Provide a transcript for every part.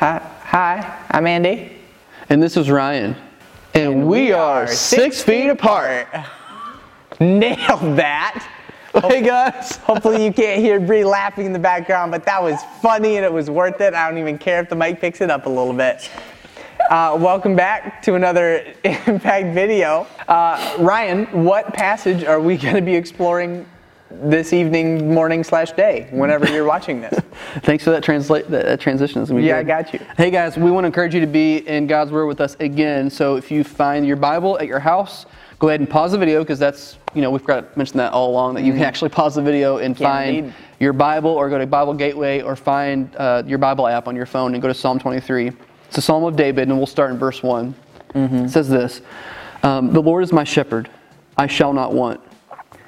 Hi, hi, I'm Andy. And this is Ryan. And, we, are six, feet apart. Nailed that. Hey guys. Hopefully you can't hear Bree laughing in the background, but that was funny and it was worth it. I don't even care if the mic picks it up a little bit. Uh, welcome back to another Impact video. Uh, Ryan, what passage are we going to be exploring this evening, morning slash day, whenever you're watching this? Thanks for that, translate, that, that transition. Yeah, I got you. Hey guys, we want to encourage you to be in God's Word with us again. So if you find your Bible at your house, go ahead and pause the video because that's, you know, we've got to mention that all along that you can actually pause the video and Mm-hmm. Can find your Bible or go to Bible Gateway or find uh, your Bible app on your phone and go to Psalm 23. It's a Psalm of David, and we'll start in verse one It says this um, The Lord is my shepherd, I shall not want.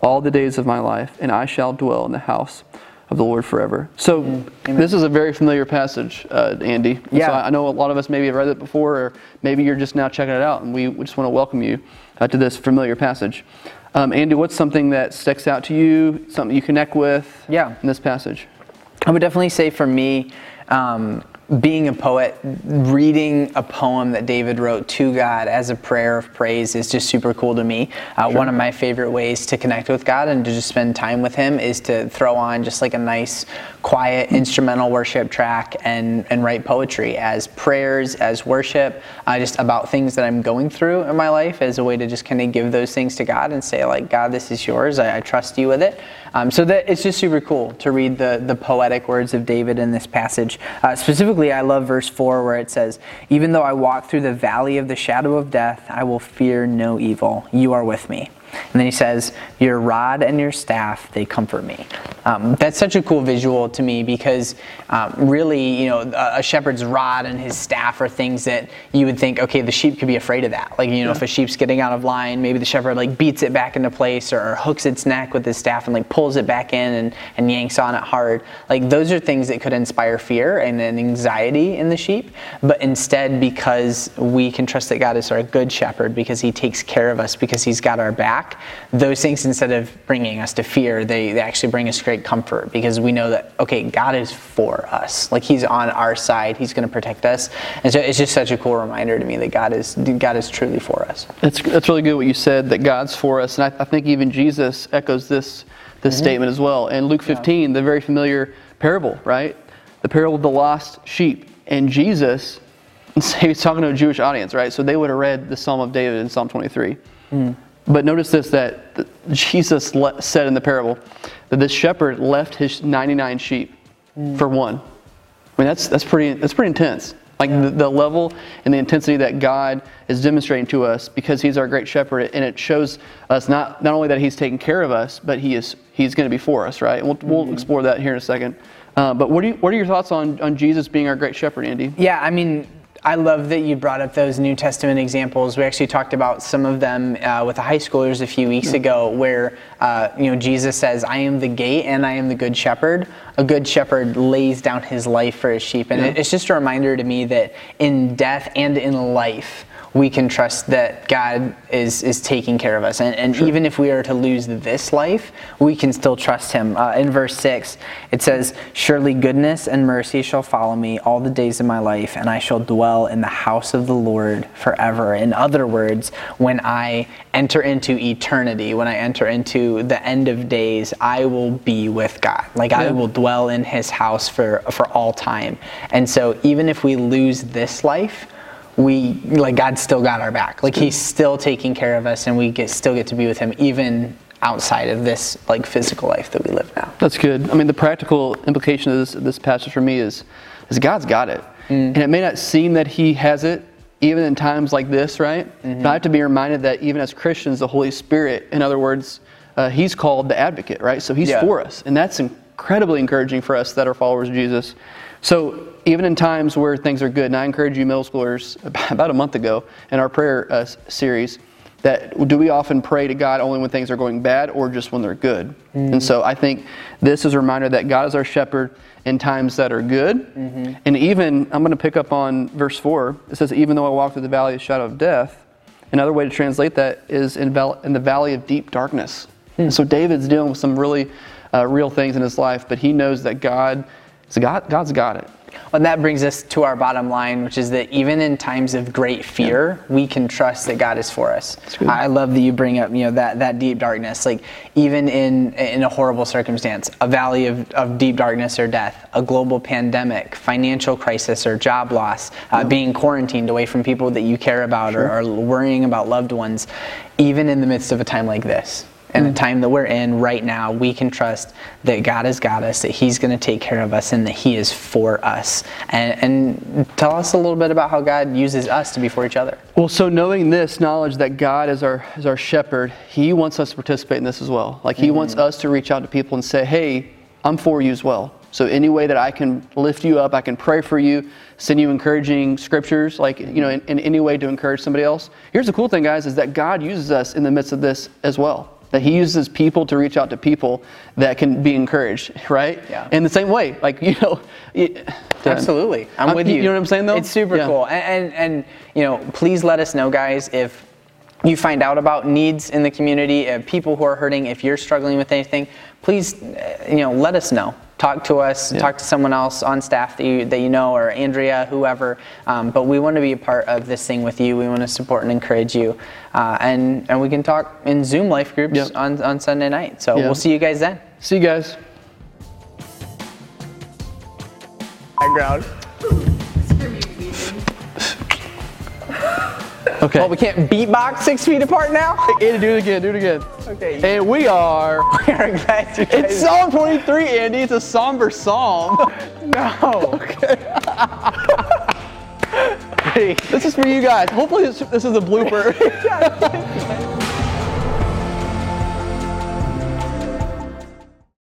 all the days of my life, and I shall dwell in the house of the Lord forever. So, this is a very familiar passage, uh, Andy. Yeah. So I know a lot of us maybe have read it before, or maybe you're just now checking it out, and we just want to welcome you uh, to this familiar passage. Um, Andy, what's something that sticks out to you, something you connect with Yeah. in this passage? I would definitely say for me, um, being a poet, reading a poem that David wrote to God as a prayer of praise is just super cool to me. Uh, One of my favorite ways to connect with God and to just spend time with Him is to throw on just like a nice, quiet instrumental worship track and, and write poetry as prayers, as worship, uh, just about things that I'm going through in my life as a way to just kind of give those things to God and say, like, God, this is yours. I, I trust you with it. Um, so that it's just super cool to read the, the poetic words of David in this passage. Uh, specifically, I love verse 4 where it says, Even though I walk through the valley of the shadow of death, I will fear no evil. You are with me. And then he says, Your rod and your staff, they comfort me. Um, that's such a cool visual to me because um, really, you know, a, a shepherd's rod and his staff are things that you would think, okay, the sheep could be afraid of that. Like, you know, if a sheep's getting out of line, maybe the shepherd like beats it back into place or, hooks its neck with his staff and like pulls it back in and, and yanks on it hard. Like, those are things that could inspire fear and then anxiety in the sheep. But instead, because we can trust that God is our good shepherd, because he takes care of us, because he's got our back, those things, instead of bringing us to fear, they, they actually bring us great comfort because we know that, okay, God is for us. Like he's on our side, he's going to protect us. And so it's just such a cool reminder to me that God is, God is truly for us. That's, that's really good what you said, that God's for us. And I, I think even Jesus echoes this, this mm-hmm. statement as well. In Luke 15, the very familiar parable, right? The parable of the lost sheep. And Jesus, he's talking to a Jewish audience, right? So they would have read the Psalm of David in Psalm 23. Mm. But notice this that Jesus le- said in the parable that this shepherd left his 99 sheep for one. I mean, that's, that's, pretty, that's pretty intense. Like the, the level and the intensity that God is demonstrating to us because He's our great shepherd, and it shows us not, not only that He's taking care of us, but He is He's going to be for us, right? And we'll, we'll explore that here in a second. Uh, but what, do you, what are your thoughts on, on Jesus being our great shepherd, Andy? Yeah, I mean, I love that you brought up those New Testament examples. We actually talked about some of them uh, with the high schoolers a few weeks ago, where uh, you know Jesus says, "I am the gate and I am the good shepherd." A good shepherd lays down his life for his sheep, and it- it's just a reminder to me that in death and in life, we can trust that God is, is taking care of us. And, and even if we are to lose this life, we can still trust Him. Uh, in verse 6, it says, Surely goodness and mercy shall follow me all the days of my life, and I shall dwell in the house of the Lord forever. In other words, when I enter into eternity, when I enter into the end of days, I will be with God. Like I will dwell in His house for, for all time. And so even if we lose this life, we like God's still got our back. Like He's still taking care of us, and we get still get to be with Him even outside of this like physical life that we live now. That's good. I mean, the practical implication of this, this passage for me is, is God's got it. And it may not seem that He has it, even in times like this, right? But I have to be reminded that even as Christians, the Holy Spirit, in other words, uh, He's called the advocate, right? So He's Yeah. for us. And that's incredibly encouraging for us that are followers of Jesus. So even in times where things are good, and I encourage you middle schoolers about a month ago in our prayer uh, series that do we often pray to God only when things are going bad or just when they're good? Mm-hmm. And so I think this is a reminder that God is our shepherd in times that are good. Mm-hmm. And even, I'm going to pick up on verse 4. It says, Even though I walk through the valley of the shadow of death, another way to translate that is in, val- in the valley of deep darkness. Mm. So David's dealing with some really uh, real things in his life, but he knows that God, God God's got it. And that brings us to our bottom line, which is that even in times of great fear, yeah. we can trust that God is for us. I love that you bring up, you know, that, that deep darkness. Like even in in a horrible circumstance, a valley of, of deep darkness or death, a global pandemic, financial crisis or job loss, uh, being quarantined away from people that you care about sure. or, or worrying about loved ones, even in the midst of a time like this and the time that we're in right now, we can trust that God has got us, that He's going to take care of us, and that He is for us. And, and, tell us a little bit about how God uses us to be for each other. Well, so knowing this knowledge that God is our is our shepherd, He wants us to participate in this as well. Like He mm-hmm. wants us to reach out to people and say, "Hey, I'm for you as well." So any way that I can lift you up, I can pray for you, send you encouraging scriptures, like you know, in, in any way to encourage somebody else. Here's the cool thing, guys, is that God uses us in the midst of this as well that he uses people to reach out to people that can be encouraged, right? Yeah. In the same way, like you know. Absolutely, I'm, I'm with you. You know what I'm saying, though? It's super yeah. cool, and, and and you know, please let us know, guys, if you find out about needs in the community, uh, people who are hurting, if you're struggling with anything, please, uh, you know, let us know talk to us, yeah. talk to someone else on staff that you, that you know, or Andrea, whoever. Um, but we want to be a part of this thing with you. We want to support and encourage you. Uh, and, and we can talk in Zoom life groups yep. on, on Sunday night. So yeah. we'll see you guys then. See you guys. Background. Okay. Well, we can't beatbox six feet apart now? Andy, do it again, do it again. Okay. And we are. We are glad you It's Psalm 23, Andy. It's a somber psalm. no. Okay. hey, this is for you guys. Hopefully, this, this is a blooper.